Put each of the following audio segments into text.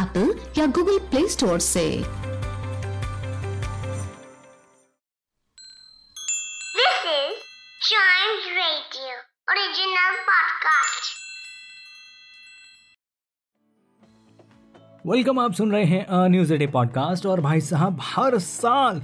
Apple या Google Play Store से. Welcome आप सुन रहे हैं न्यूज़ डे पॉडकास्ट और भाई साहब हर साल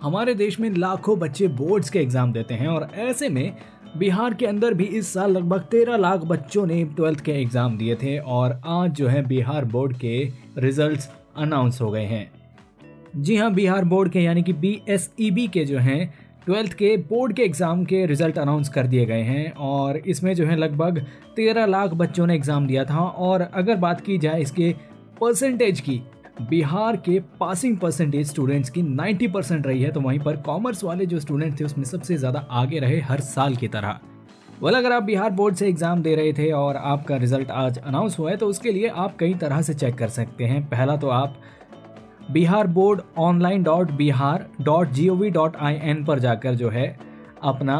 हमारे देश में लाखों बच्चे बोर्ड्स के एग्ज़ाम देते हैं और ऐसे में बिहार के अंदर भी इस साल लगभग तेरह लाख बच्चों ने ट्वेल्थ के एग्ज़ाम दिए थे और आज जो है बिहार बोर्ड के रिजल्ट्स अनाउंस हो गए हैं। जी हाँ बिहार बोर्ड के यानी कि बी एस ई बी के जो हैं, ट्वेल्थ के बोर्ड के एग्ज़ाम के रिज़ल्ट अनाउंस कर दिए गए हैं और इसमें जो है लगभग तेरह लाख बच्चों ने एग्ज़ाम दिया था और अगर बात की जाए इसके परसेंटेज की बिहार के पासिंग परसेंटेज स्टूडेंट्स की 90 परसेंट रही है तो वहीं पर कॉमर्स वाले जो स्टूडेंट थे, उसमें सबसे ज़्यादा आगे रहे हर साल की तरह। वेल अगर आप बिहार बोर्ड से एग्ज़ाम दे रहे थे और आपका रिज़ल्ट आज अनाउंस हुआ है तो उसके लिए आप कई तरह से चेक कर सकते हैं। पहला तो आप Bihar board online dot Bihar dot G O V dot I N पर जाकर जो है अपना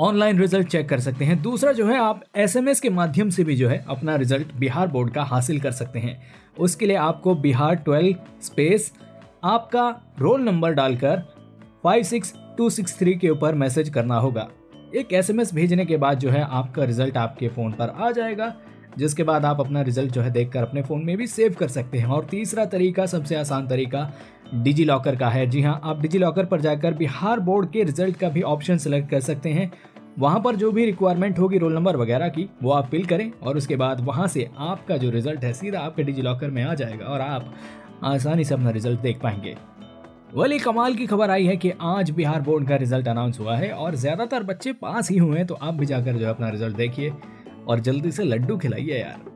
ऑनलाइन रिज़ल्ट चेक कर सकते हैं। दूसरा जो है, आप एसएमएस के माध्यम से भी जो है, अपना रिज़ल्ट बिहार बोर्ड का हासिल कर सकते हैं। उसके लिए आपको बिहार ट्वेल्व स्पेस आपका रोल नंबर डालकर five six two six three के ऊपर मैसेज करना होगा। एक एसएमएस भेजने के बाद जो है, आपका रिज़ल्ट आपके फ़ोन पर आ जाएगा, जिसके बाद आप अपना रिज़ल्ट जो है, देखकर अपने फ़ोन में भी सेव कर सकते हैं। और तीसरा तरीका, सबसे आसान तरीका डिजी लॉकर का है। जी हाँ आप डिजी लॉकर पर जाकर बिहार बोर्ड के रिज़ल्ट का भी ऑप्शन सेलेक्ट कर सकते हैं। वहाँ पर जो भी रिक्वायरमेंट होगी रोल नंबर वगैरह की, वो आप फिल करें और उसके बाद वहाँ से आपका जो रिज़ल्ट है, सीधा आपके डिजी लॉकर में आ जाएगा और आप आसानी से अपना रिज़ल्ट देख पाएँगे। वली कमाल की खबर आई है कि आज बिहार बोर्ड का रिज़ल्ट अनाउंस हुआ है और ज़्यादातर बच्चे पास ही हुए हैं तो आप भी जाकर जो है अपना रिज़ल्ट देखिए और जल्दी से लड्डू खिलाइए यार।